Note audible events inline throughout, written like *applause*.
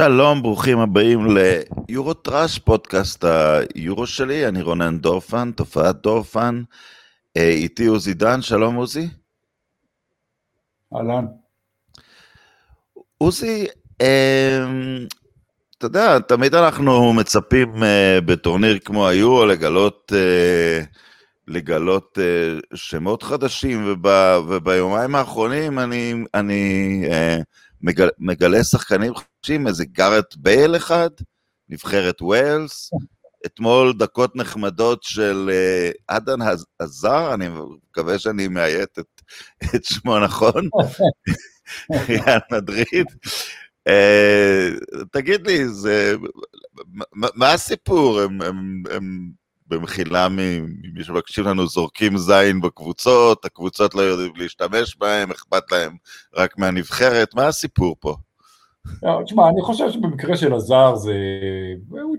שלום, ברוכים הבאים ליורו טראש, פודקאסט היורו שלי, אני רונן דורפן, תופעת דורפן. אה, איתי עוזי דן, שלום עוזי. אהלן. עוזי, אה, אתה יודע, תמיד אנחנו מצפים אה, בטורניר כמו היורו לגלות, לגלות שמות חדשים, וב, וביומיים האחרונים אני, אני מגלה, מגלה שחקנים חדשים, איזה גארט בייל אחד, נבחרת ווילס, אתמול דקות נחמדות של uh, עדן עזר, אני מקווה שאני מאיית את, את שמו נכון, *laughs* ריאל מדריד. Uh, תגיד לי, זה, מה, מה הסיפור? הם, הם, הם במחילה ממי שמקשיב לנו, זורקים זין בקבוצות, הקבוצות לא יודעים להשתמש בהם, אכפת להם רק מהנבחרת, מה הסיפור פה? לא, תשמע, אני חושב שבמקרה של הזר זה...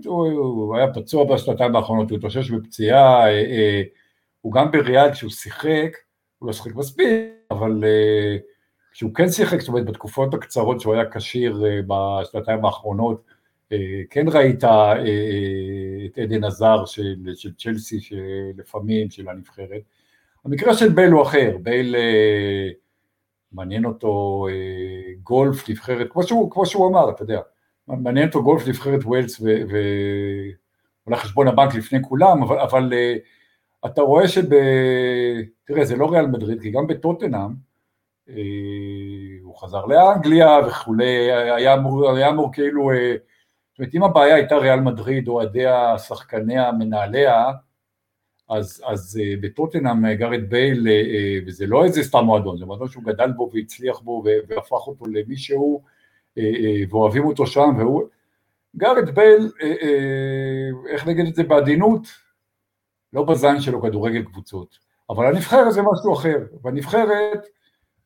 הוא, היה פצוע בשנתיים האחרונות, הוא התאושש בפציעה, אה, אה, הוא גם בריאל כשהוא שיחק, הוא לא שיחק מספיק, אבל אה, כשהוא כן שיחק, זאת אומרת בתקופות הקצרות שהוא היה כשיר בשנתיים האחרונות, כן ראית את עדן עזר של, של צ'לסי שלפעמים, של הנבחרת. המקרה של בייל הוא אחר, בייל מעניין אותו אה, גולף, נבחרת, כמו שהוא, כמו שהוא אמר, אתה יודע, מעניין אותו גולף, נבחרת ווילס ועולה חשבון הבנק לפני כולם, אבל, אבל אה, אתה רואה שב... תראה, זה לא ריאל מדריד, כי גם בטוטנאם, אה, הוא חזר לאנגליה וכולי, היה אמור, כאילו, אה, אומרת, אם הבעיה הייתה ריאל מדריד, אוהדיה, שחקניה, מנהליה, אז, אז uh, בטוטנהאם אה, גארת' בייל, uh, וזה לא איזה סתם מועדון, זה מועדון שהוא גדל בו והצליח בו והפך אותו למישהו, uh, uh, ואוהבים אותו שם, והוא... גארת' בייל, uh, uh, איך נגיד את זה בעדינות, לא בזין שלו כדורגל קבוצות, אבל הנבחרת זה משהו אחר, והנבחרת,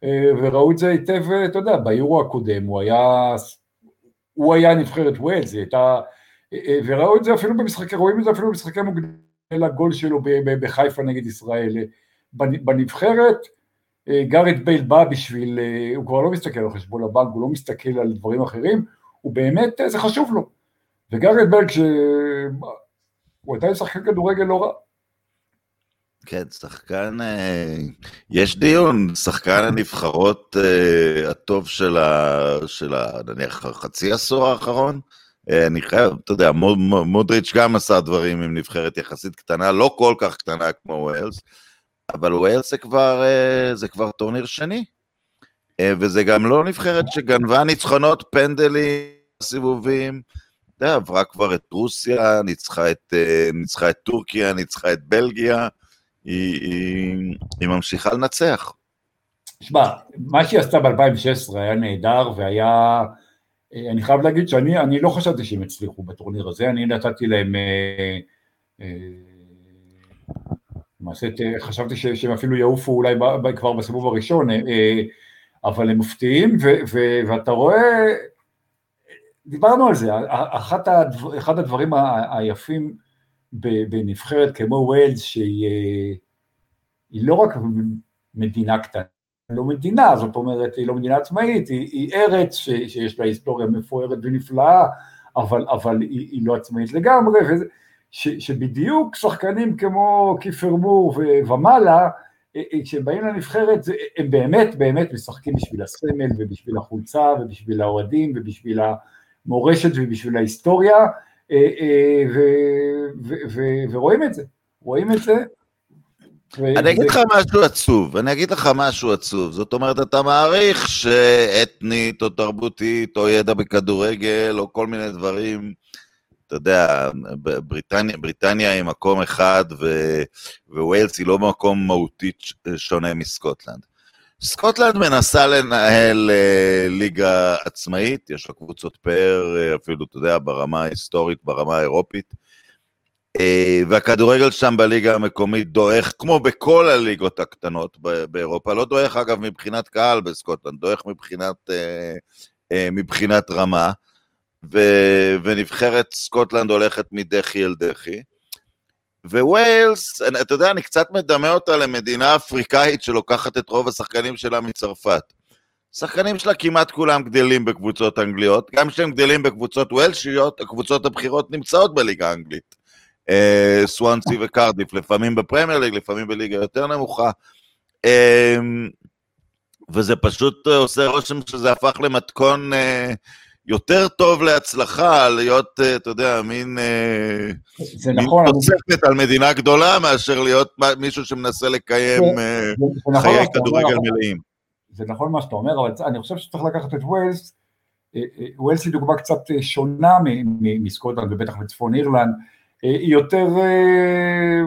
uh, וראו את זה היטב, אתה יודע, ביורו הקודם, הוא היה, הוא היה נבחרת וויילס, הייתה, וראו את זה אפילו במשחקי, רואים את זה אפילו במשחקי מוקדם. לגול שלו בחיפה נגד ישראל. בנבחרת אה, גארת' בייל בא בשביל, אה, הוא כבר לא מסתכל על חשבון הבנק, הוא לא מסתכל על דברים אחרים, הוא באמת, אה, זה חשוב לו. וגארת' בייל כשהוא רוצה לשחק, שחקן כדורגל לא רע. כן, שחקן, יש דיון, שחקן הנבחרות הטוב של, ה, של ה, נניח, חצי עשור האחרון, אה, אני חייב, אתה יודע, מודריץ' גם עשה דברים עם נבחרת יחסית קטנה, לא כל כך קטנה כמו וויילס, אבל וויילס זה כבר, אה, זה כבר טורניר שני. אה, וזה גם לא נבחרת שגנבה ניצחונות פנדלים, סיבובים. אתה יודע, עברה כבר את רוסיה, ניצחה את, ניצחה את טורקיה, ניצחה את בלגיה, היא, היא, היא ממשיכה לנצח. שמע, מה שהיא עשתה ב-2016 היה נהדר והיה... אה, אני חייב להגיד שאני לא חשבתי שהם הצליחו בטורניר הזה, אני נתתי להם, אה, אה, למעשה חשבתי שהם אפילו יעופו אולי כבר בסיבוב הראשון, אבל הם מפתיעים, ואתה רואה, דיברנו על זה, הדבר, אחד הדברים היפים בנבחרת כמו ווילס, שהיא לא רק מדינה קטנה, לא מדינה, זאת אומרת, היא לא מדינה עצמאית, היא, היא ארץ ש, שיש לה היסטוריה מפוארת ונפלאה, אבל, אבל היא, היא לא עצמאית לגמרי, וזה, ש, שבדיוק שחקנים כמו כיפר מור ומעלה, אה, אה, כשהם באים לנבחרת, הם באמת באמת משחקים בשביל הסמל ובשביל החולצה ובשביל האוהדים ובשביל המורשת ובשביל ההיסטוריה, אה, ורואים את זה, רואים את זה, אני אגיד לך משהו עצוב, אני אגיד לך משהו עצוב. זאת אומרת, אתה מעריך שאתנית או תרבותית או ידע בכדורגל או כל מיני דברים, אתה יודע, בריטניה, בריטניה היא מקום אחד ו, וווילס היא לא מקום מהותית שונה מסקוטלנד. סקוטלנד מנסה לנהל אה, ליגה עצמאית, יש לה קבוצות פאר, אה, אפילו, אתה יודע, ברמה ההיסטורית, ברמה האירופית. אה, והכדורגל שם בליגה המקומית דועך, כמו בכל הליגות הקטנות באירופה, לא דועך אגב מבחינת קהל בסקוטלנד, דועך מבחינת, מבחינת רמה, ו, ונבחרת סקוטלנד הולכת מדחי אל דחי. וויילס, אתה יודע, אני קצת מדמה אותה למדינה אפריקאית שלוקחת את רוב השחקנים שלה מצרפת. שחקנים שלה כמעט כולם גדלים בקבוצות אנגליות, גם כשהם גדלים בקבוצות וולשיות, הקבוצות הבכירות נמצאות בליגה האנגלית. אה, סוונסי וקרדיף, לפעמים בפרמייר ליג, לפעמים בליגה יותר נמוכה. אה, וזה פשוט עושה רושם שזה הפך למתכון אה, יותר טוב להצלחה, להיות, אתה יודע, מין, זה מין נכון, תוספת על מדינה גדולה, מאשר להיות מישהו שמנסה לקיים זה, זה חיי נכון, כדורגל מלאים. זה נכון מה שאתה אומר, אבל אני חושב שצריך לקחת את ווילס, וויילס היא דוגמה קצת שונה מסקוטלנד ובטח מצפון אירלנד, היא יותר אה,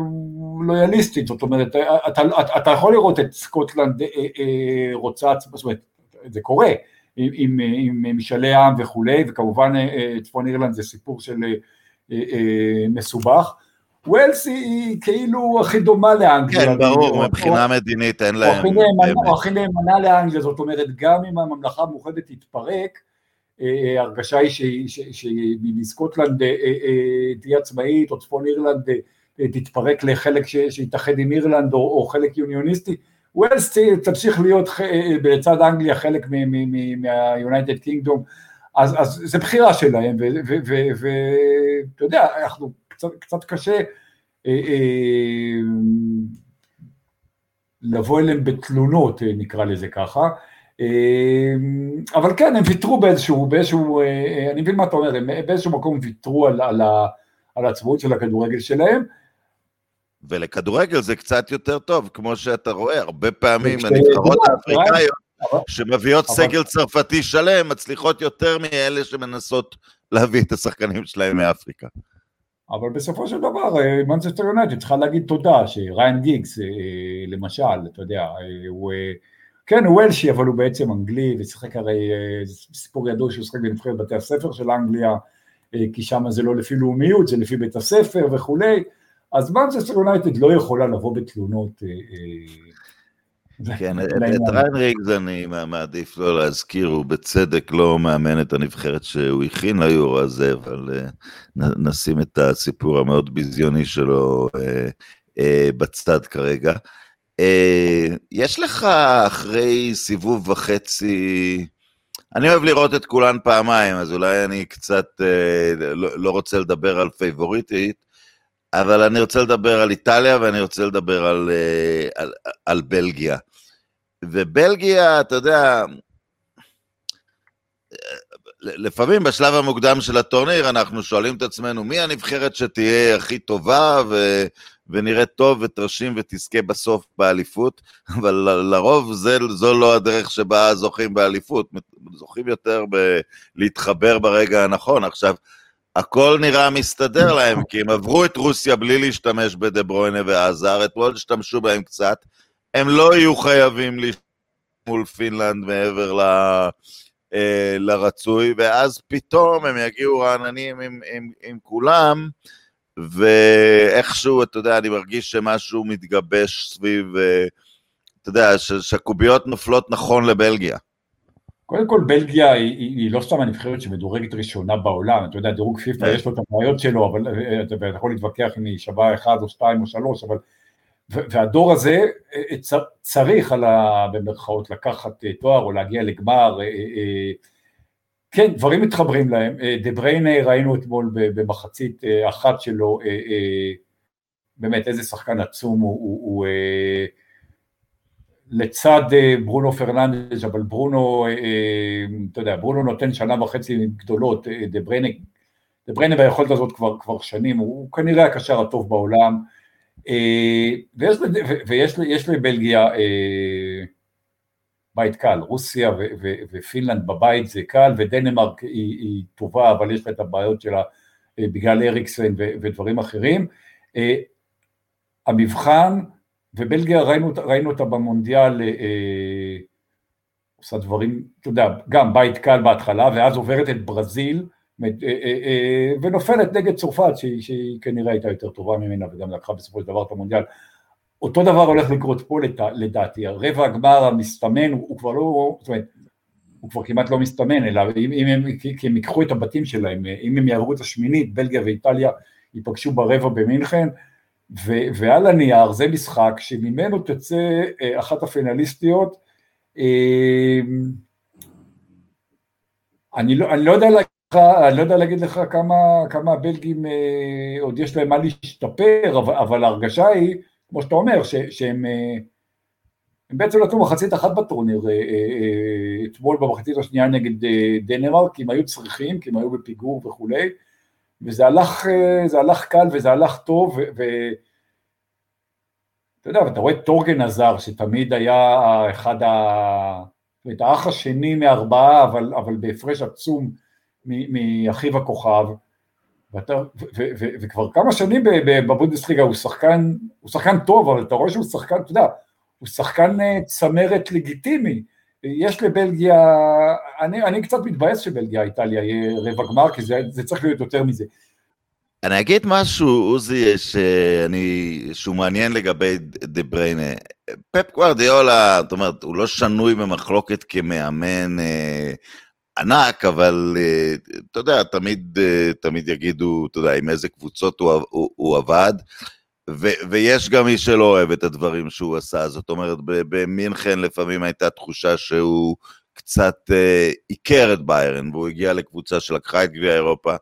לויאליסטית, זאת אומרת, אתה, אתה, אתה יכול לראות את סקוטלנד אה, אה, רוצה, זאת אומרת, זה קורה, עם, עם, עם משאלי עם וכולי, וכמובן צפון אירלנד זה סיפור של מסובך. וויילס היא כאילו הכי דומה לאנגליה. כן, ברור, מבחינה מדינית אין להם... או הכי נאמנה לאנגליה, זאת אומרת, גם אם הממלכה המאוחדת תתפרק, אה, הרגשה היא שמסקוטלנד אה, אה, תהיה עצמאית, או צפון אירלנד תתפרק לחלק שיתאחד עם אירלנד, או, או חלק יוניוניסטי, ווילס תמשיך להיות בצד אנגליה חלק מהיונייטד קינגדום, אז, אז זה בחירה שלהם, ואתה יודע, אנחנו קצת, קצת קשה אה, אה, לבוא אליהם בתלונות, נקרא לזה ככה, אבל כן, הם ויתרו באיזשהו, באיזשהו, אה, אני מבין מה אתה אומר, הם באיזשהו מקום ויתרו על, על, על העצמאות של הכדורגל שלהם. ולכדורגל זה קצת יותר טוב, כמו שאתה רואה, הרבה פעמים הנבחרות האפריקאיות שמביאות סגל צרפתי שלם, מצליחות יותר מאלה שמנסות להביא את השחקנים שלהם מאפריקה. אבל בסופו של דבר, מנצ'סטר יונייטד צריכה להגיד תודה שראיין גיגס, אה, למשל, אתה יודע, הוא... כן, הוא וולשי, אבל הוא בעצם אנגלי, ושיחק הרי, אה, סיפור ידוע שהוא שיחק בנבחרת בתי הספר של אנגליה, אה, כי שם זה לא לפי לאומיות, זה לפי בית הספר וכולי, אז מנצ'סטר יונייטד לא יכולה לבוא בתלונות. אה, כן, את ראיין גיגס אני מעדיף לא להזכיר, הוא בצדק לא מאמן את הנבחרת שהוא הכין ליורו הזה, אבל נשים את הסיפור המאוד ביזיוני שלו בצד כרגע. אה, יש לך אחרי סיבוב וחצי, אני אוהב לראות את כולן פעמיים, אז אולי אני קצת אה, לא, לא רוצה לדבר על פייבוריטית, אבל אני רוצה לדבר על איטליה ואני רוצה לדבר על, אה, על, על בלגיה. ובלגיה, אתה יודע, לפעמים בשלב המוקדם של הטורניר אנחנו שואלים את עצמנו מי הנבחרת שתהיה הכי טובה ו, ונראית טוב ותרשים ותזכה בסוף באליפות, אבל לרוב זה, זו לא הדרך שבה זוכים באליפות, זוכים יותר בלהתחבר ברגע הנכון. עכשיו, הכל נראה מסתדר להם, כי הם עברו את רוסיה בלי להשתמש בדה ברוינה ועזר, אתמול השתמשו בהם קצת, הם לא יהיו חייבים להשתמש מול פינלנד מעבר ל... אה, לרצוי, ואז פתאום הם יגיעו רעננים עם, עם, עם כולם, ואיכשהו, אתה יודע, אני מרגיש שמשהו מתגבש סביב, אה, אתה יודע, שהקוביות נופלות נכון לבלגיה. קודם כל בלגיה היא, היא, לא סתם הנבחרת שמדורגת ראשונה בעולם, אתה יודע, דירוג פיפ"א כן. יש לו את הבעיות שלו, אבל אה, אתה יכול להתווכח אם היא שווה אחד או שתיים או שלוש, אבל והדור הזה אה, צריך על ה... במרכאות לקחת אה, תואר או להגיע לגמר, אה, כן, דברים מתחברים להם, דה בריינה ראינו אתמול במחצית אחת שלו, באמת איזה שחקן עצום הוא, הוא, הוא לצד ברונו פרננדז', אבל ברונו, אתה יודע, ברונו נותן שנה וחצי גדולות, דה בריינה, דה בריינה ביכולת הזאת כבר, כבר שנים, הוא, הוא כנראה הקשר הטוב בעולם, אה, ויש, ויש לבלגיה אה, בית קל, רוסיה ו, ו, ופינלנד בבית זה קל, ודנמרק היא, היא טובה, אבל יש לה את הבעיות שלה אה, בגלל אריקסן ו, ודברים אחרים. המבחן, ובלגיה ראינו, ראינו אותה במונדיאל, עושה דברים, אתה יודע, גם בית קל בהתחלה, ואז עוברת את ברזיל, אה, אה, אה, ונופלת נגד צרפת שהיא, שהיא כנראה הייתה יותר טובה ממנה וגם לקחה בסופו של דבר את המונדיאל. אותו דבר הולך לקרות פה לדעתי, הרבע הגמר המסתמן הוא, הוא כבר לא, זאת אומרת, הוא כבר כמעט לא מסתמן, אלא אם, אם הם, כי הם ייקחו את הבתים שלהם, אם הם יעברו את השמינית, בלגיה ואיטליה ייפגשו ברבע במינכן, ו, ועל הנייר זה משחק שממנו תצא אחת הפינליסטיות, אני לא, אני לא יודע לך, אני לא יודע להגיד לך כמה, כמה הבלגים אה, עוד יש להם מה להשתפר, אבל, אבל ההרגשה היא, כמו שאתה אומר, ש, שהם אה, בעצם נתנו מחצית אחת בטורניר אה, אה, אה, אתמול במחצית השנייה נגד אה, דנמרק, כי הם היו צריכים, כי הם היו בפיגור וכולי, וזה הלך, אה, זה הלך קל וזה הלך טוב, ואתה יודע, ואתה רואה את טורגן הזר, שתמיד היה אחד ה... את האח השני מארבעה, אבל, אבל בהפרש עצום מאחיו הכוכב, ואתה, ו, ו, ו, וכבר כמה שנים בבונדסליגה הוא שחקן, הוא שחקן טוב, אבל אתה רואה שהוא שחקן, אתה יודע, הוא שחקן אה, צמרת לגיטימי. יש לבלגיה, אני, אני קצת מתבאס שבלגיה איטליה יהיה רבע גמר, כי זה, זה צריך להיות יותר מזה. אני אגיד משהו, עוזי, שאני, שהוא מעניין לגבי דה בריינה. פפ גוורדיאולה, זאת אומרת, הוא לא שנוי במחלוקת כמאמן אה, ענק, אבל אה, אתה יודע, תמיד, אה, תמיד יגידו, אתה יודע, עם איזה קבוצות הוא, הוא, הוא עבד. ו- ויש גם מי שלא אוהב את הדברים שהוא עשה, זאת אומרת, במינכן לפעמים הייתה תחושה שהוא קצת אה, עיקר את ביירן, והוא הגיע לקבוצה שלקחה את גביע אירופה,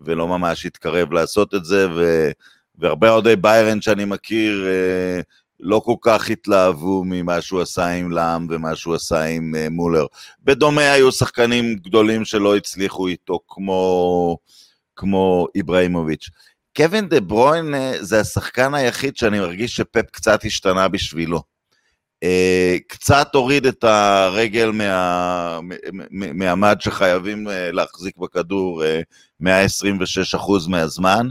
ולא ממש התקרב לעשות את זה, ו- והרבה אוהדי ביירן שאני מכיר אה, לא כל כך התלהבו ממה שהוא עשה עם לעם ומה שהוא עשה עם אה, מולר. בדומה היו שחקנים גדולים שלא הצליחו איתו, כמו, כמו איבראימוביץ'. קווין דה ברוין זה השחקן היחיד שאני מרגיש שפפ קצת השתנה בשבילו. אה, קצת הוריד את הרגל מה, מהמד שחייבים אה, להחזיק בכדור 126% אה, מהזמן,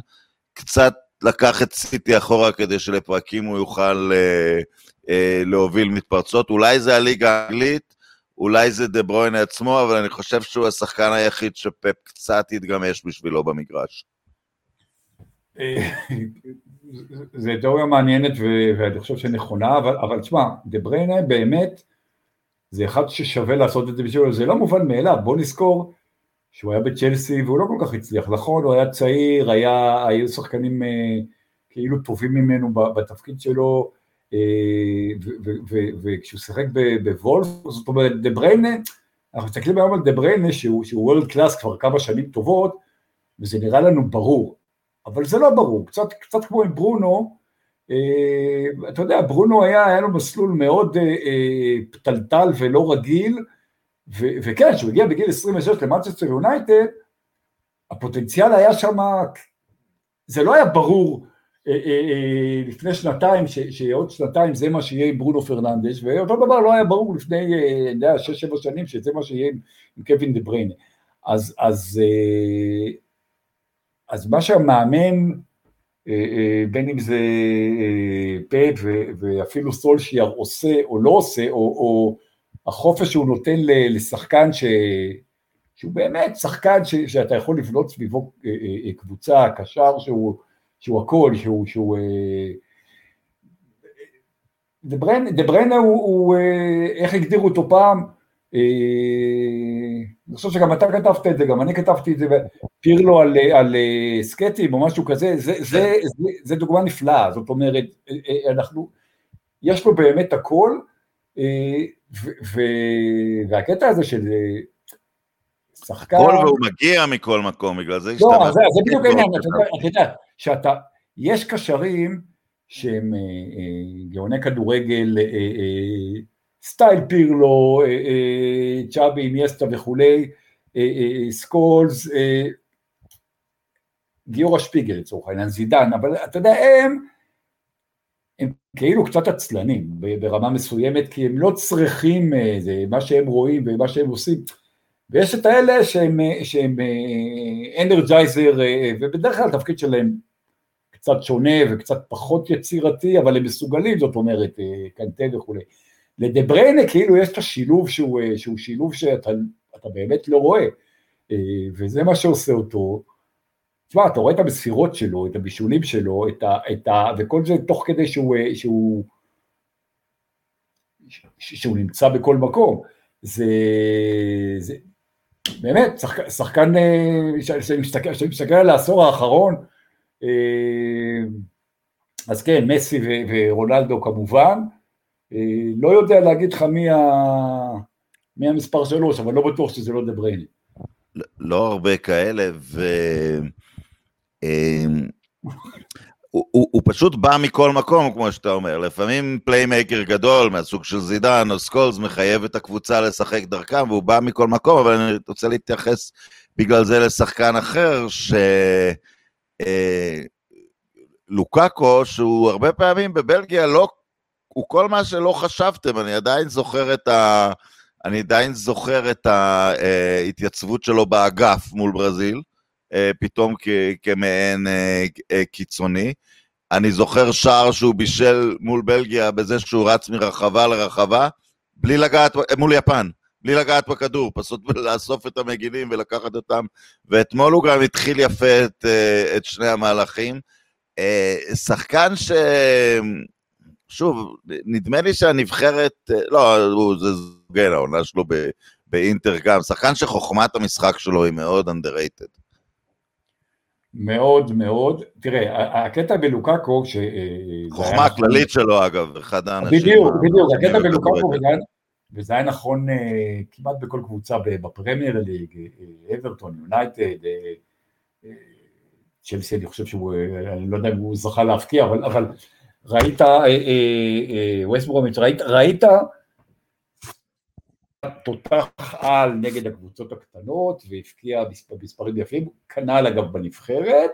קצת לקח את סיטי אחורה כדי שלפרקים הוא יוכל להוביל מתפרצות, אולי זה הליגה האנגלית, אולי זה דה ברוין עצמו, אבל אני חושב שהוא השחקן היחיד שפפ קצת התגמש בשבילו במגרש. זה תיאוריה מעניינת ואני חושב שנכונה, אבל, אבל תשמע, דה בריינה באמת זה אחד ששווה לעשות את זה בשבילו, זה לא מובן מאליו, בוא נזכור שהוא היה בצ'לסי והוא לא כל כך הצליח, נכון, הוא היה צעיר, היה, היו שחקנים אה, כאילו טובים ממנו בתפקיד שלו, אה, וכשהוא שיחק בוולפסבורג, זאת אומרת, דה בריינה, אנחנו מסתכלים היום על דה בריינה שהוא world class כבר כמה שנים טובות, וזה נראה לנו ברור, אבל זה לא ברור, קצת, קצת כמו עם ברונו, אה, אתה יודע, ברונו היה, היה לו מסלול מאוד אה, אה, פתלתל ולא רגיל, ו, וכן, כשהוא הגיע בגיל 26 למנצ'סטר יונייטד, הפוטנציאל היה שם, זה לא היה ברור אה, אה, אה, לפני שנתיים, ש, שעוד שנתיים זה מה שיהיה עם ברונו פרננדש, ואותו דבר לא היה ברור לפני, אה, אני יודע, 6-7 שנים, שזה מה שיהיה עם, עם קווין דה בריינה. אז, אז אה, אז מה שהמאמן, אה, אה, בין אם זה אה, פפ ואפילו סולשייר עושה או לא עושה, או, או החופש שהוא נותן לשחקן ש... שהוא באמת שחקן ש... שאתה יכול לבנות סביבו קבוצה, קשר שהוא, שהוא הכל, שהוא... שהוא דה בריינה הוא, הוא, איך הגדירו אותו פעם, אני חושב שגם אתה כתבת את זה, גם אני כתבתי את זה, פירלו על, על אה, סקטים או משהו כזה, זה, זה, זה, זה, זה דוגמה נפלאה, זאת אומרת, אה, אה, אנחנו, יש לו באמת הכל, ו, ו, והקטע הזה של שחקן... הכל והוא מגיע מכל מקום, בגלל זה השתנה. לא, זה, זה בדיוק העניין, אתה יודע, שאתה, יש קשרים שהם גאוני כדורגל, סטייל פירלו, צ'אבי, איניאסטה וכולי, סקולס, גיורא שפיגל לצורך העניין, זידן, אבל אתה יודע, הם, הם כאילו קצת עצלנים ברמה מסוימת, כי הם לא צריכים זה, מה שהם רואים ומה שהם עושים, ויש את האלה שהם, שהם אנרג'ייזר, ובדרך כלל התפקיד שלהם קצת שונה וקצת פחות יצירתי, אבל הם מסוגלים, זאת אומרת, קנטה וכולי. לדבריינה כאילו יש את השילוב שהוא, שהוא שילוב שאתה באמת לא רואה, וזה מה שעושה אותו, תשמע, אתה רואה את המסירות שלו, את הבישולים שלו, את ה, את ה, וכל זה תוך כדי שהוא, שהוא, שהוא נמצא בכל מקום. זה, זה באמת, שחק, שחקן, כשאני מסתכל, מסתכל על העשור האחרון, אה, אז כן, מסי ורונלדו כמובן, אה, לא יודע להגיד לך מי, ה, מי המספר שלוש, אבל לא בטוח שזה לא דה ברייני. לא הרבה כאלה, ו... הוא, הוא, הוא פשוט בא מכל מקום, כמו שאתה אומר. לפעמים playmaker גדול, מהסוג של זידן או סקולס, מחייב את הקבוצה לשחק דרכם, והוא בא מכל מקום, אבל אני רוצה להתייחס בגלל זה לשחקן אחר, ש... אה, לוקאקו, שהוא הרבה פעמים בבלגיה לא, הוא כל מה שלא חשבתם, אני עדיין זוכר את ה... אני עדיין זוכר את ההתייצבות שלו באגף מול ברזיל, אה, פתאום כמעין אה, אה, קיצוני. אני זוכר שער שהוא בישל מול בלגיה בזה שהוא רץ מרחבה לרחבה, בלי לגעת, מול יפן, בלי לגעת בכדור, פשוט *laughs* לאסוף את המגינים ולקחת אותם. ואתמול הוא גם התחיל יפה את, את שני המהלכים. שחקן ש... שוב, נדמה לי שהנבחרת, לא, זה זוגן, העונה שלו באינטר גם, שחקן שחוכמת המשחק שלו היא מאוד underrated. מאוד מאוד, תראה, הקטע בלוקאקו, ש... חוכמה כללית שלו אגב, אחד האנשים... בדיוק, בדיוק, הקטע בלוקאקו, וזה היה נכון אה, כמעט בכל קבוצה בפרמייר ליג, אה, אברטון, יונייטד, אה, צ'לסי, אני חושב שהוא, אני לא יודע אם הוא זכה להפקיע, אבל, אבל ראית, ווסט ברומיץ', ראית, ראית תותח על נגד הקבוצות הקטנות והפקיע מספרים יפים, כנ"ל אגב בנבחרת,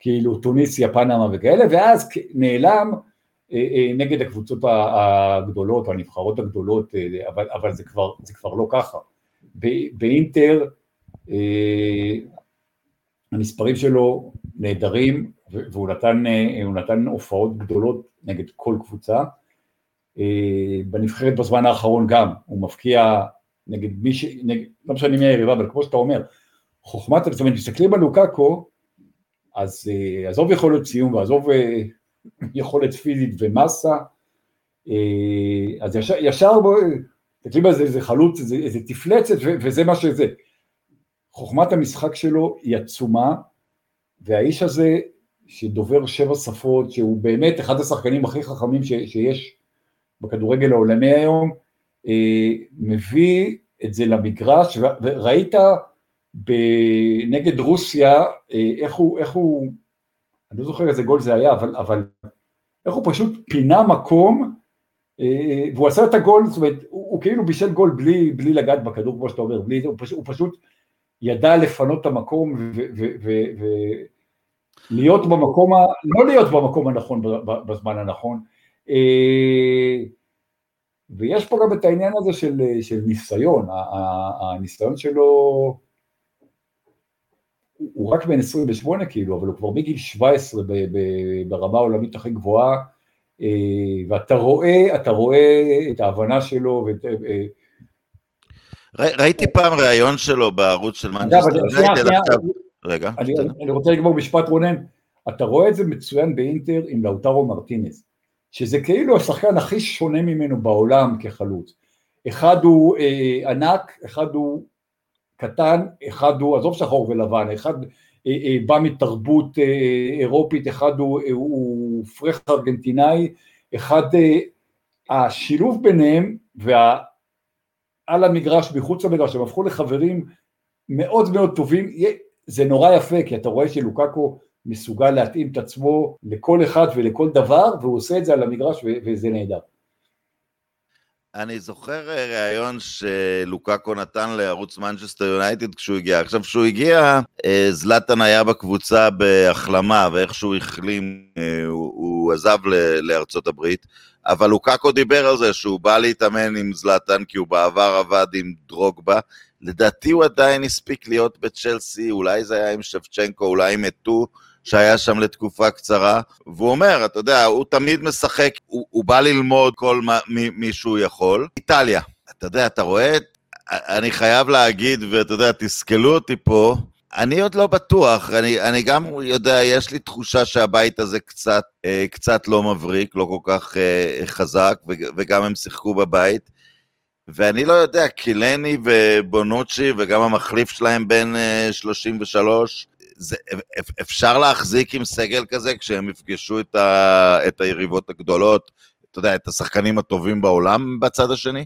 כאילו טוניסיה, פנמה וכאלה, ואז נעלם אה, אה, נגד הקבוצות הגדולות, הנבחרות הגדולות, אה, אבל, אבל זה, כבר, זה כבר לא ככה. באינטר המספרים שלו נהדרים, והוא נתן, נתן הופעות גדולות נגד כל קבוצה. אה, בנבחרת בזמן האחרון גם, הוא מפקיע נגד מי ש... לא משנה מי היריבה, אבל כמו שאתה אומר, חוכמת, זאת אומרת, מסתכלים על לוקאקו, אז אה, עזוב יכולת סיום ועזוב אה, יכולת פיזית ומסה, אז ישר, ישר מסתכלים על זה, איזה חלוץ, איזה, איזה תפלצת, וזה מה שזה. חוכמת המשחק שלו היא עצומה, והאיש הזה, שדובר שבע שפות, שהוא באמת אחד השחקנים הכי חכמים ש, שיש בכדורגל העולמי היום, אה, מביא את זה למגרש, וראית נגד רוסיה, אה, איך הוא, איך הוא, אני לא זוכר איזה גול זה היה, אבל, אבל איך הוא פשוט פינה מקום, אה, והוא עשה את הגול, זאת אומרת, הוא, הוא כאילו בישל גול בלי, בלי לגעת בכדור, כמו שאתה אומר, בלי, הוא, פשוט, הוא פשוט ידע לפנות את המקום ולהיות במקום, ה, לא להיות במקום הנכון בזמן הנכון. אה, ויש פה גם את העניין הזה של, של ניסיון, הניסיון שלו, הוא רק בן 28 כאילו, אבל הוא כבר מגיל 17 ברמה העולמית הכי גבוהה, אה, ואתה רואה, אתה רואה את ההבנה שלו ואת... אה, ראיתי פעם ראיון שלו בערוץ של מנצ'סטר. רגע. אני רוצה לגמור משפט רונן, אתה רואה את זה מצוין באינטר עם לאוטרו מרטינס. שזה כאילו השחקן הכי שונה ממנו בעולם כחלוץ. אחד הוא אה, ענק, אחד הוא קטן, אחד הוא, עזוב שחור ולבן, אחד אה, אה, בא מתרבות אה, אירופית, אחד הוא, אה, הוא פרח ארגנטינאי, אחד, אה, השילוב ביניהם ועל המגרש, מחוץ למגרש, הם הפכו לחברים מאוד מאוד טובים, זה נורא יפה, כי אתה רואה שלוקקו מסוגל להתאים את עצמו לכל אחד ולכל דבר, והוא עושה את זה על המגרש וזה נהדר. אני זוכר אה, ראיון שלוקאקו נתן לערוץ מנצ'סטר יונייטד כשהוא הגיע. עכשיו, כשהוא הגיע, אה, זלאטן היה בקבוצה בהחלמה, ואיך שהוא החלים, אה, הוא, הוא עזב לארצות הברית, אבל לוקאקו דיבר על זה שהוא בא להתאמן עם זלאטן, כי הוא בעבר עבד עם דרוגבה. לדעתי הוא עדיין הספיק להיות בצ'לסי, אולי זה היה עם שבצ'נקו, אולי עם אתו. שהיה שם לתקופה קצרה, והוא אומר, אתה יודע, הוא תמיד משחק, הוא, הוא בא ללמוד כל מה, מי, מי שהוא יכול. איטליה, אתה יודע, אתה רואה, אני חייב להגיד, ואתה יודע, תסכלו אותי פה, אני עוד לא בטוח, אני, אני גם יודע, יש לי תחושה שהבית הזה קצת, אה, קצת לא מבריק, לא כל כך אה, חזק, וגם הם שיחקו בבית. ואני לא יודע, קילני ובונוצ'י וגם המחליף שלהם בן 33, אה, זה, אפשר להחזיק עם סגל כזה כשהם יפגשו את, ה, את היריבות הגדולות, אתה יודע, את השחקנים הטובים בעולם בצד השני?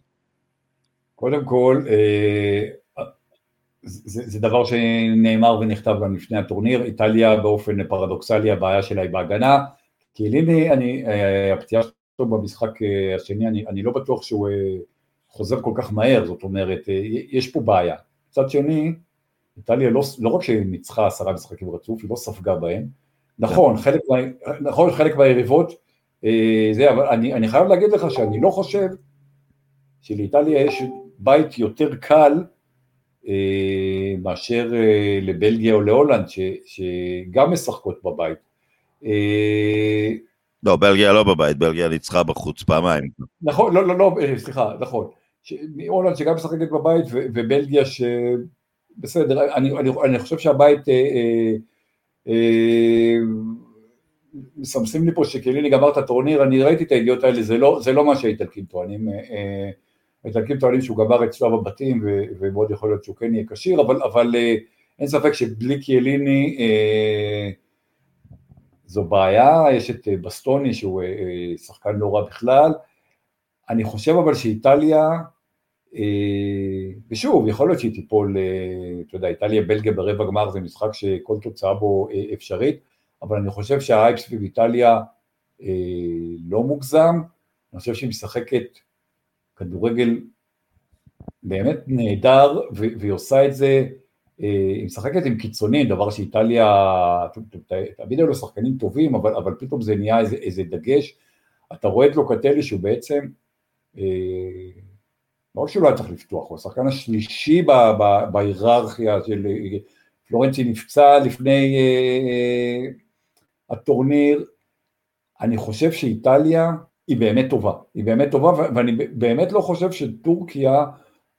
קודם כל, אה, זה, זה דבר שנאמר ונכתב גם לפני הטורניר, איטליה באופן פרדוקסלי הבעיה שלה היא בהגנה, כי ליני, אה, הפציעה שלו במשחק השני, אני, אני לא בטוח שהוא חוזר כל כך מהר, זאת אומרת, יש פה בעיה. מצד שני, איטליה לא, לא רק שהיא ניצחה עשרה משחקים רצוף, היא לא ספגה בהם. נכון, כן. חלק, נכון, חלק מהיריבות, זה, אבל אני, אני חייב להגיד לך שאני לא חושב שלאיטליה יש בית יותר קל אה, מאשר אה, לבלגיה או להולנד, ש, שגם משחקות בבית. אה, לא, בלגיה לא בבית, בלגיה ניצחה בחוץ פעמיים. נכון, לא, לא, לא, סליחה, נכון. הולנד שגם משחקת בבית, ובלגיה ש... בסדר, אני, אני, אני חושב שהבית... אה, אה, מסמסים לי פה שקליני גמר את הטורניר, אני ראיתי את הידיעות האלה, זה לא, זה לא מה שהאיטלקים טוענים. אה, האיטלקים טוענים שהוא גמר את שלב הבתים ומאוד יכול להיות שהוא כן יהיה כשיר, אבל, אבל אה, אין ספק שבלי קיאליני אה, זו בעיה, יש את אה, בסטוני שהוא שחקן לא רע בכלל, אני חושב אבל שאיטליה, ושוב, יכול להיות שהיא תיפול, אתה יודע, איטליה בלגיה ברבע גמר זה משחק שכל תוצאה בו אפשרית, אבל אני חושב שהאייפ סביב איטליה לא מוגזם, אני חושב שהיא משחקת כדורגל באמת נהדר, והיא עושה את זה, אה, היא משחקת עם קיצונים, דבר שאיטליה, תמיד היו לו שחקנים טובים, אבל, אבל פתאום זה נהיה איזה, איזה דגש. אתה רואה את לוקטלי שהוא בעצם, אה, לא רק לא היה צריך לפתוח, הוא השחקן השלישי בהיררכיה של פלורנצי נפצע לפני אה, הטורניר, אני חושב שאיטליה היא באמת טובה, היא באמת טובה ואני באמת לא חושב שטורקיה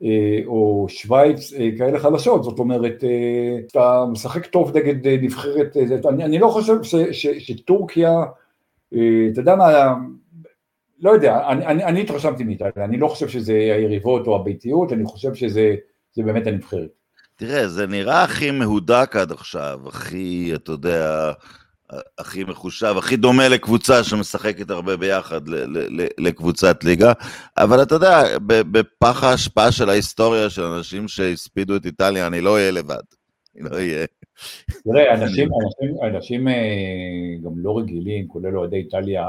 אה, או שווייץ אה, כאלה חלשות, זאת אומרת, אה, אתה משחק טוב נגד נבחרת, אני, אני לא חושב ש, ש, שטורקיה, אתה יודע מה, לא יודע, אני, אני, אני התרשמתי מאיטליה, אני לא חושב שזה היריבות או הביתיות, אני חושב שזה באמת הנבחרת. תראה, זה נראה הכי מהודק עד עכשיו, הכי, אתה יודע, הכי מחושב, הכי דומה לקבוצה שמשחקת הרבה ביחד לקבוצת ליגה, אבל אתה יודע, בפח ההשפעה של ההיסטוריה של אנשים שהספידו את איטליה, אני לא אהיה לבד. אני לא אהיה. תראה, אנשים, אנשים, אנשים אה, גם לא רגילים, כולל אוהדי איטליה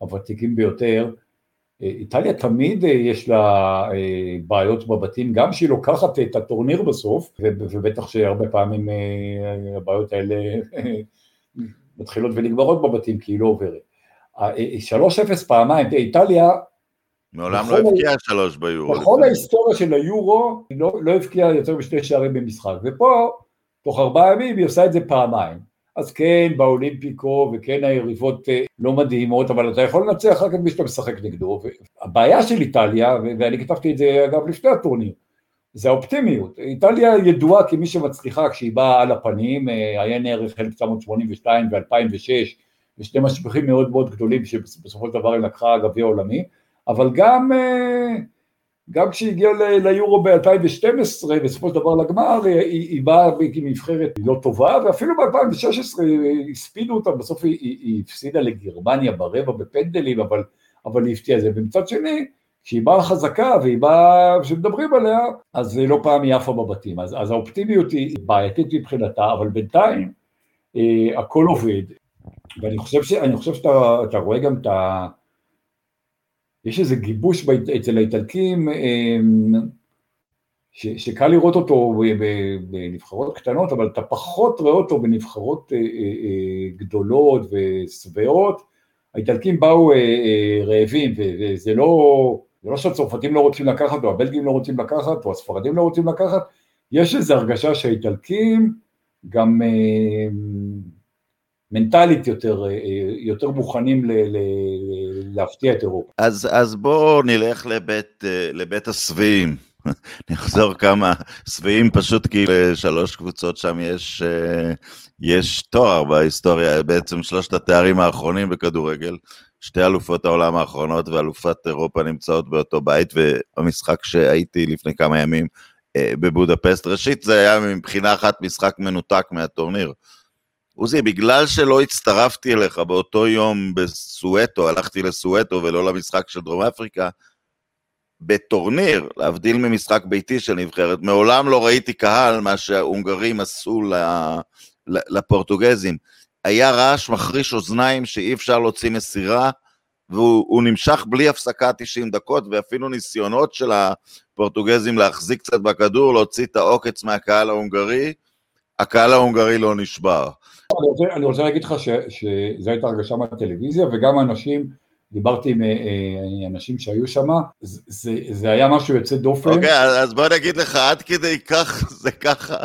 הוותיקים ביותר, אה, איטליה תמיד אה, יש לה בעיות בבתים, גם שהיא לוקחת את הטורניר בסוף, ובטח שהרבה פעמים הבעיות האלה מתחילות ונגמרות בבתים כי היא לא עוברת. 3-0 אה, פעמיים, איטליה... מעולם לא הבקיעה שלוש ביורו. בכל ההיסטוריה של היורו היא לא, לא הבקיעה יותר משני שערים במשחק, ופה תוך ארבעה ימים היא עושה את זה פעמיים. אז כן, באולימפיקו, וכן היריבות אה, לא מדהימות, אבל אתה יכול לנצח רק את מי שאתה משחק נגדו. הבעיה של איטליה, ואני כתבתי את זה אגב לפני הטורניר, זה האופטימיות. איטליה ידועה כמי שמצליחה כשהיא באה על הפנים, עיין ערך 1982 ו-2006, ושני משברים מאוד מאוד גדולים שבסופו של דבר היא לקחה גביע עולמי, אבל גם, אה, גם כשהיא הגיעה ליורו ב-2012, בסופו של דבר לגמר, היא, היא באה עם נבחרת לא טובה, ואפילו ב-2016 הספידו אותה, בסוף היא, היא, היא הפסידה לגרמניה ברבע בפנדלים, אבל, אבל היא הפתיעה את זה. ומצד שני, כשהיא באה חזקה והיא באה, כשמדברים עליה, אז לא פעם היא עפה בבתים. אז, אז האופטימיות היא בעייתית מבחינתה, אבל בינתיים אה, הכל עובד. ואני חושב, ש, חושב שאתה רואה גם את ה... יש איזה גיבוש אצל האיטלקים אה, ש, שקל לראות אותו בנבחרות קטנות, אבל אתה פחות רואה אותו בנבחרות אה, אה, אה גדולות ושבעות. האיטלקים באו רעבים, וזה לא... לא שהצרפתים לא רוצים לקחת, או הבלגים לא רוצים לקחת, או הספרדים לא רוצים לקחת, יש איזו הרגשה שהאיטלקים גם אה, מנטלית יותר, אה, יותר מוכנים ל, ל, להפתיע את אירופה. אז, אז בואו נלך לבית, אה, לבית השבעים. *laughs* נחזור כמה שבעים פשוט כי לשלוש קבוצות שם יש, אה, יש תואר בהיסטוריה, בעצם שלושת התארים האחרונים בכדורגל. שתי אלופות העולם האחרונות ואלופת אירופה נמצאות באותו בית, והמשחק שהייתי לפני כמה ימים אה, בבודפסט, ראשית זה היה מבחינה אחת משחק מנותק מהטורניר. עוזי, בגלל שלא הצטרפתי אליך באותו יום בסואטו, הלכתי לסואטו ולא למשחק של דרום אפריקה, בטורניר, להבדיל ממשחק ביתי של נבחרת, מעולם לא ראיתי קהל, מה שההונגרים עשו לפורטוגזים. היה רעש מחריש אוזניים שאי אפשר להוציא מסירה, והוא נמשך בלי הפסקה 90 דקות, ואפילו ניסיונות של הפורטוגזים להחזיק קצת בכדור, להוציא את העוקץ מהקהל ההונגרי, הקהל ההונגרי לא נשבר. אני רוצה, אני רוצה להגיד לך שזו הייתה הרגשה מהטלוויזיה, וגם אנשים, דיברתי עם אה, אה, אנשים שהיו שם, זה, זה היה משהו יוצא דופן. אוקיי, okay, אז בוא נגיד לך, עד כדי כך *laughs* זה ככה,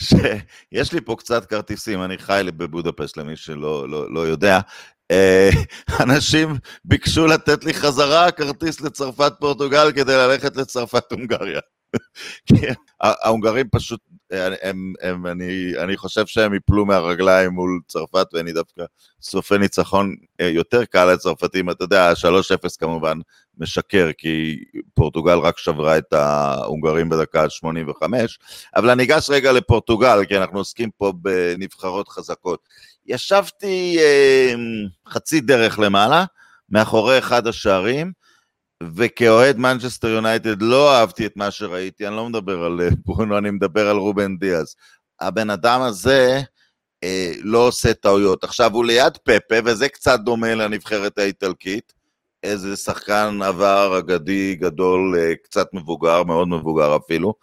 שיש לי פה קצת כרטיסים, אני חי בבודפשט למי שלא לא, לא יודע. אה, *laughs* אנשים ביקשו לתת לי חזרה כרטיס לצרפת פורטוגל כדי ללכת לצרפת הונגריה. *laughs* ההונגרים פשוט, הם, הם, אני, אני חושב שהם יפלו מהרגליים מול צרפת, ואני דווקא סופי ניצחון אה, יותר קל לצרפתים, אתה יודע, 3-0 כמובן משקר, כי פורטוגל רק שברה את ההונגרים בדקה 85, אבל אני אגש רגע לפורטוגל, כי אנחנו עוסקים פה בנבחרות חזקות. ישבתי אה, חצי דרך למעלה, מאחורי אחד השערים, וכאוהד מנצ'סטר יונייטד לא אהבתי את מה שראיתי, אני לא מדבר על אה, ברונו, אני מדבר על רובן דיאז. הבן אדם הזה אה, לא עושה טעויות. עכשיו, הוא ליד פפה, וזה קצת דומה לנבחרת האיטלקית. איזה שחקן עבר אגדי גדול, אה, קצת מבוגר, מאוד מבוגר אפילו.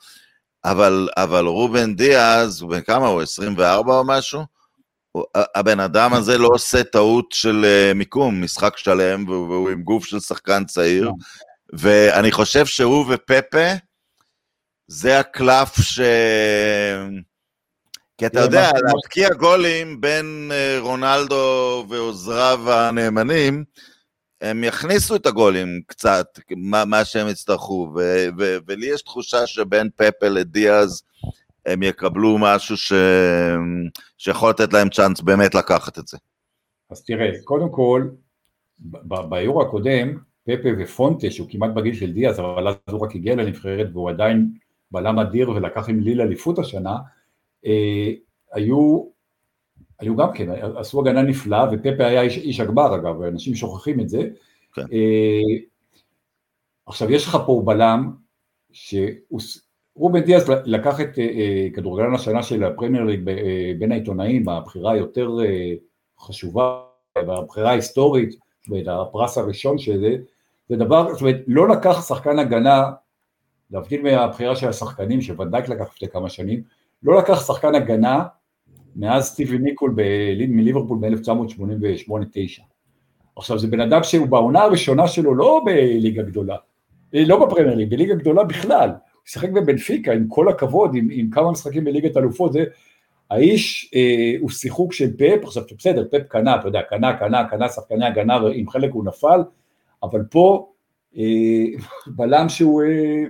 אבל, אבל רובן דיאז, הוא בן כמה הוא? 24 או משהו? הבן אדם הזה לא עושה טעות של אה, מיקום, משחק שלם, והוא עם גוף של שחקן צעיר, כן. ואני חושב שהוא ופפה, זה הקלף ש... כי אתה יודע, להבקיע גולים בין אה, רונלדו ועוזריו הנאמנים, הם יכניסו את הגולים קצת, מה, מה שהם יצטרכו, ו- ו- ולי יש תחושה שבין פפה לדיאז, הם יקבלו משהו ש... שיכול לתת להם צ'אנס באמת לקחת את זה. אז תראה, קודם כל, ביורו הקודם, פפה ופונטה, שהוא כמעט בגיל של דיאז, אבל אז הוא רק הגיע לנבחרת והוא עדיין בלם אדיר ולקח עם ליל אליפות השנה, אה, היו, היו גם כן, עשו הגנה נפלאה, ופפה היה איש, איש הגבר אגב, אנשים שוכחים את זה. כן. אה, עכשיו, יש לך פה בלם שהוא רובן דיאז לקח את אה, אה, כדורגלן השנה של הפרמייר ליג אה, בין העיתונאים, הבחירה היותר חשובה, והבחירה ההיסטורית, ואת הפרס הראשון שזה, זה דבר, זאת אומרת, לא לקח שחקן הגנה, להבדיל מהבחירה של השחקנים, שוודאי לקח לפני כמה שנים, לא לקח שחקן הגנה מאז סטיבי ניקול מליברפול ב-1988-9. עכשיו זה בן אדם שהוא בעונה הראשונה שלו לא בליגה גדולה, לא בפרמייר ליג, בליגה גדולה בכלל, שיחק בבנפיקה, עם כל הכבוד, עם, עם כמה משחקים בליגת אלופות, זה, האיש אה, הוא שיחוק של פפ, עכשיו בסדר, פפ קנה, אתה יודע, קנה, קנה, קנה שחקני הגנה, עם חלק הוא נפל, אבל פה אה, בלם שהוא, אה,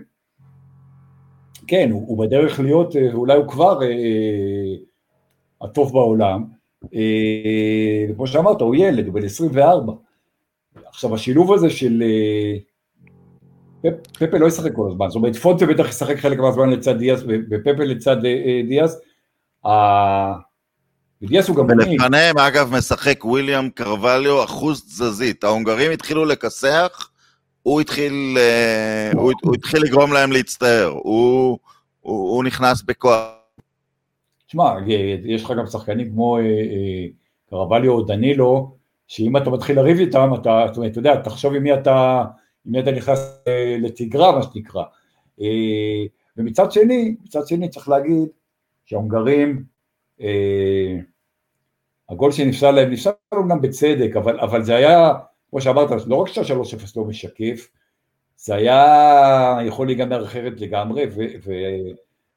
כן, הוא, הוא בדרך להיות, אה, אולי הוא כבר אה, הטוב בעולם, אה, וכמו שאמרת, הוא ילד, הוא בן 24. עכשיו השילוב הזה של אה, פפה לא ישחק כל הזמן, זאת אומרת פונטה בטח ישחק חלק מהזמן לצד דיאס ופפה לצד אה, אה, דיאס. דיאס הוא גם... ולפניהם אגב משחק וויליאם קרווליו אחוז תזזית, ההונגרים התחילו לכסח, הוא התחיל, אה, הוא, הוא התחיל לגרום להם להצטער, הוא, הוא, הוא נכנס בכוח. תשמע, יש לך גם שחקנים כמו קרווליו או דנילו, שאם אתה מתחיל לריב איתם, אתה, אתה יודע, תחשוב עם מי אתה... אם אתה נכנס אה, לתגרה, מה שנקרא. אה, ומצד שני, מצד שני צריך להגיד שההונגרים, אה, הגול שנפסל להם, נפסל גם בצדק, אבל, אבל זה היה, כמו שאמרת, לא רק שהשלוש אפס לא משקף, זה היה יכול להיגמר אחרת לגמרי,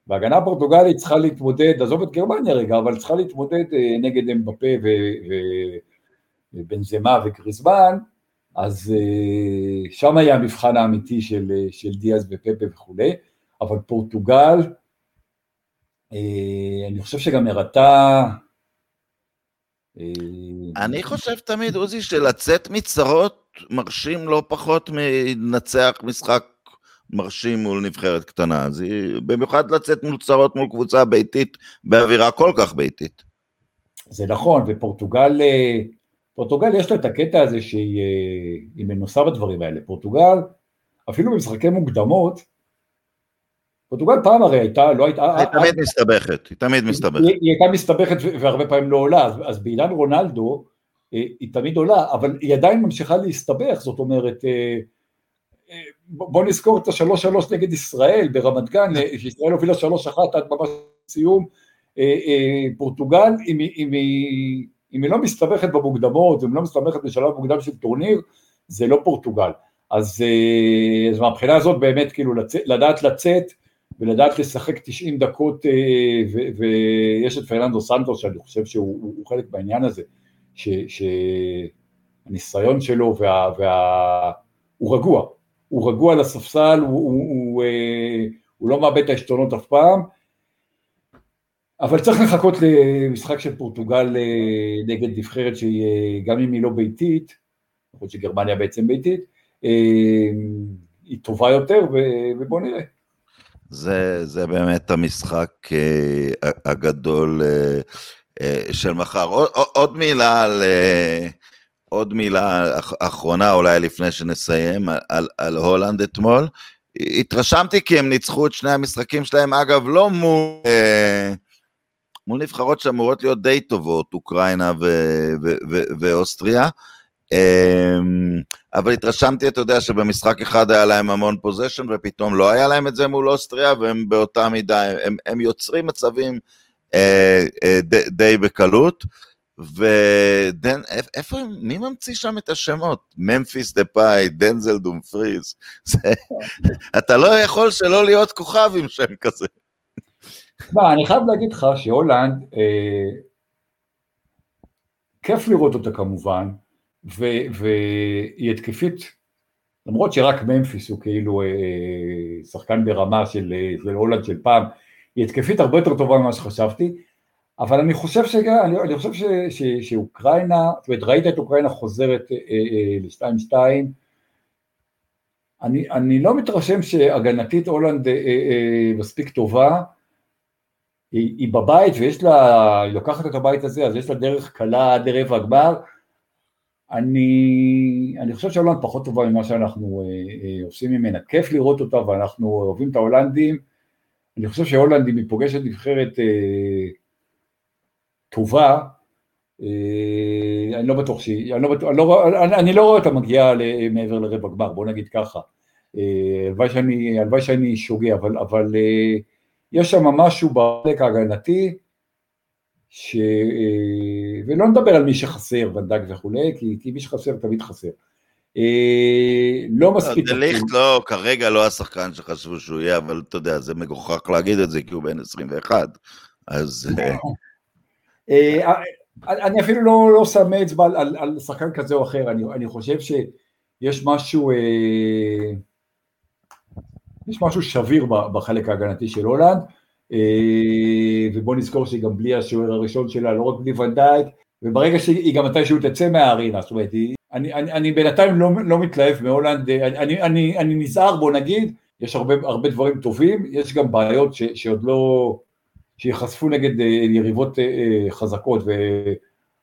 וההגנה הפורטוגלית צריכה להתמודד, עזוב את גרמניה רגע, אבל צריכה להתמודד נגד אמבפה ובנזמה וגריזמן, אז אה, שם היה המבחן האמיתי של, אה, של דיאז ופפה וכולי, אבל פורטוגל, אה, אני חושב שגם הראתה... אני חושב תמיד, עוזי, שלצאת מצרות מרשים לא פחות מלנצח משחק מרשים מול נבחרת קטנה. אז במיוחד לצאת מול צרות מול קבוצה ביתית באווירה כל כך ביתית. זה נכון, ופורטוגל פורטוגל יש לה את הקטע הזה שהיא מנוסה בדברים האלה. פורטוגל, אפילו במשחקי מוקדמות, פורטוגל פעם הרי הייתה, לא הייתה... היא תמיד מסתבכת, היא תמיד מסתבכת. היא הייתה מסתבכת והרבה פעמים לא עולה, אז בעידן רונלדו היא תמיד עולה, אבל היא עדיין ממשיכה להסתבך, זאת אומרת, בוא נזכור את השלוש שלוש נגד ישראל ברמת גן, שישראל הובילה שלוש אחת עד ממש סיום, פורטוגל, אם, אם, אם היא לא מסתבכת במוקדמות, אם לא מסתבכת בשלב מוקדם של טורניר, זה לא פורטוגל. אז, אז מהבחינה הזאת באמת כאילו לצאת, לדעת לצאת ולדעת לשחק 90 דקות, ויש את פרננדו סנטוס שאני חושב שהוא חלק בעניין הזה, שהניסיון שלו וה, וה... הוא רגוע, הוא רגוע על הספסל, הוא, הוא, הוא, הוא לא מאבד את העשתונות אף פעם, אבל צריך לחכות למשחק של פורטוגל אה, נגד נבחרת שהיא, אה, גם אם היא לא ביתית, למרות שגרמניה בעצם ביתית, אה, היא טובה יותר, ובואו נראה. זה, זה באמת המשחק הגדול של מחר. עוד, עוד מילה על... עוד מילה אחרונה אולי לפני שנסיים על, על הולנד אתמול. התרשמתי כי הם ניצחו את שני המשחקים שלהם, אגב, לא מול, אה, מול נבחרות שאמורות להיות די טובות, אוקראינה ו- ו- ו- ואוסטריה. אה, אבל התרשמתי, אתה יודע, שבמשחק אחד היה להם המון פוזיישן, ופתאום לא היה להם את זה מול אוסטריה, והם באותה מידה, הם, הם יוצרים מצבים אה, אה, די, בקלות. ודן, איפה, מי ממציא שם את השמות? ממפיס דה פאי, דנזל דומפריז. אתה לא יכול שלא להיות כוכב עם שם כזה. מה, אני חייב להגיד לך שהולנד, אה, כיף לראות אותה כמובן, והיא התקפית, למרות שרק ממפיס הוא כאילו אה, שחקן ברמה של, אה, של הולנד של פעם, היא התקפית הרבה יותר טובה ממה שחשבתי, אבל אני חושב שגם, אני, אני חושב ש, ש, שאוקראינה, זאת אומרת ראית את אוקראינה חוזרת אה, אה, ל-2-2, אני, אני לא מתרשם שהגנתית הולנד אה, אה, אה, מספיק טובה, היא, היא בבית ויש לה, היא לוקחת את הבית הזה, אז יש לה דרך קלה עד רבע הגמר, אני, אני חושב שהולנד פחות טובה ממה שאנחנו אה, אה, עושים ממנה, כיף לראות אותה ואנחנו אוהבים את ההולנדים, אני חושב שהולנד אם היא פוגשת נבחרת אה, טובה, אה, אני לא בטוח שהיא, אני לא, אני לא, אני, אני לא רואה אותה מגיעה מעבר לרבע גמר, בוא נגיד ככה. אה, הלוואי שאני, הלוואי שאני שוגע, אבל, אבל אה, יש שם משהו בחלק ההגנתי, ש... ולא נדבר על מי שחסר, ונדק וכולי, כי, כי מי שחסר תמיד חסר. לא מספיק... דליכט לא, כרגע לא השחקן שחשבו שהוא יהיה, אבל אתה יודע, זה מגוחך להגיד את זה, כי הוא בן 21, אז... אה, אני אפילו לא, לא שם אצבע על, על, על שחקן כזה או אחר, אני, אני חושב שיש משהו, אה, יש משהו שביר בחלק ההגנתי של הולנד, אה, ובוא נזכור שהיא גם בלי השוער הראשון שלה, לא רק בלי ונדייק, וברגע שהיא גם מתישהו תצא מהארינה, זאת אומרת, אני, אני, אני בינתיים לא, לא מתלהב מהולנד, אני, אני, אני, אני נזהר בוא נגיד, יש הרבה, הרבה דברים טובים, יש גם בעיות ש, שעוד לא, שיחשפו נגד אה, יריבות אה, אה, חזקות,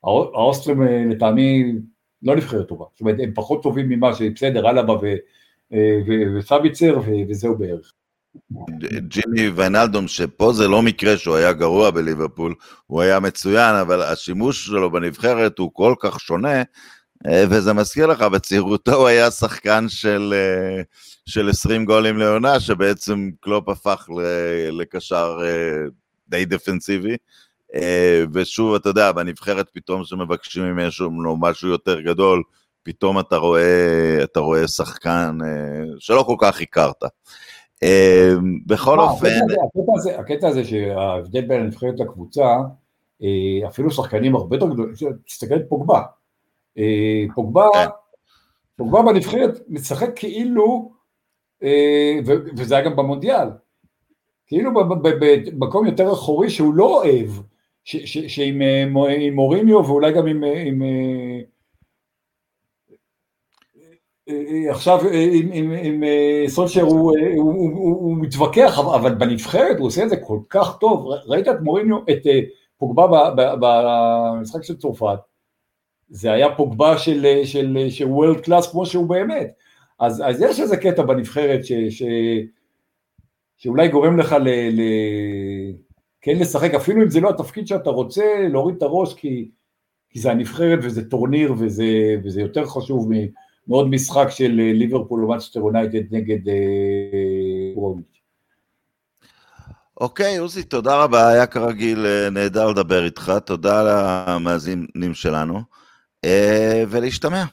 והאוסטרים לטעמי לא נבחרת טובה, זאת אומרת הם פחות טובים ממה שבסדר, אלבה וסביצר וזהו בערך. ג'ימי ויינלדום, שפה זה לא מקרה שהוא היה גרוע בליברפול, הוא היה מצוין, אבל השימוש שלו בנבחרת הוא כל כך שונה, וזה מזכיר לך, בצעירותו הוא היה שחקן של, של 20 גולים לעונה, שבעצם קלופ הפך לקשר די דפנסיבי. אה, ושוב, אתה יודע, בנבחרת פתאום שמבקשים ממנו משהו יותר גדול, פתאום אתה רואה, אתה רואה שחקן אה, שלא כל כך הכרת. אה, בכל אופן... הקטע הזה, הקטע הזה שההבדל בין הנבחרת לקבוצה, אפילו שחקנים הרבה יותר גדולים, תסתכל על פוגבה. פוגבה, כן. פוגבה בנבחרת משחק כאילו, וזה היה גם במונדיאל, כאילו במקום יותר אחורי שהוא לא אוהב, שעם אה, מוריניו ואולי גם עם, אה, עם אה, עכשיו עם, עם, סולשר הוא, מתווכח, אבל בנבחרת הוא עושה את זה כל כך טוב, ראית את מוריניו, את פוגבה במשחק של צרפת, זה היה פוגבה של, וורד קלאס כמו שהוא באמת, אז, אז יש איזה קטע בנבחרת ש, ש, שאולי גורם לך ל, ל, כן לשחק, אפילו אם זה לא התפקיד שאתה רוצה, להוריד את הראש, כי, כי זה הנבחרת וזה טורניר וזה, וזה יותר חשוב מעוד משחק של אה, ליברפול או מצ'סטר יונייטד נגד ברומיץ'. אה, אוקיי, עוזי, תודה רבה, היה כרגיל אה, נהדר לדבר איתך, תודה למאזינים שלנו, ולהשתמע.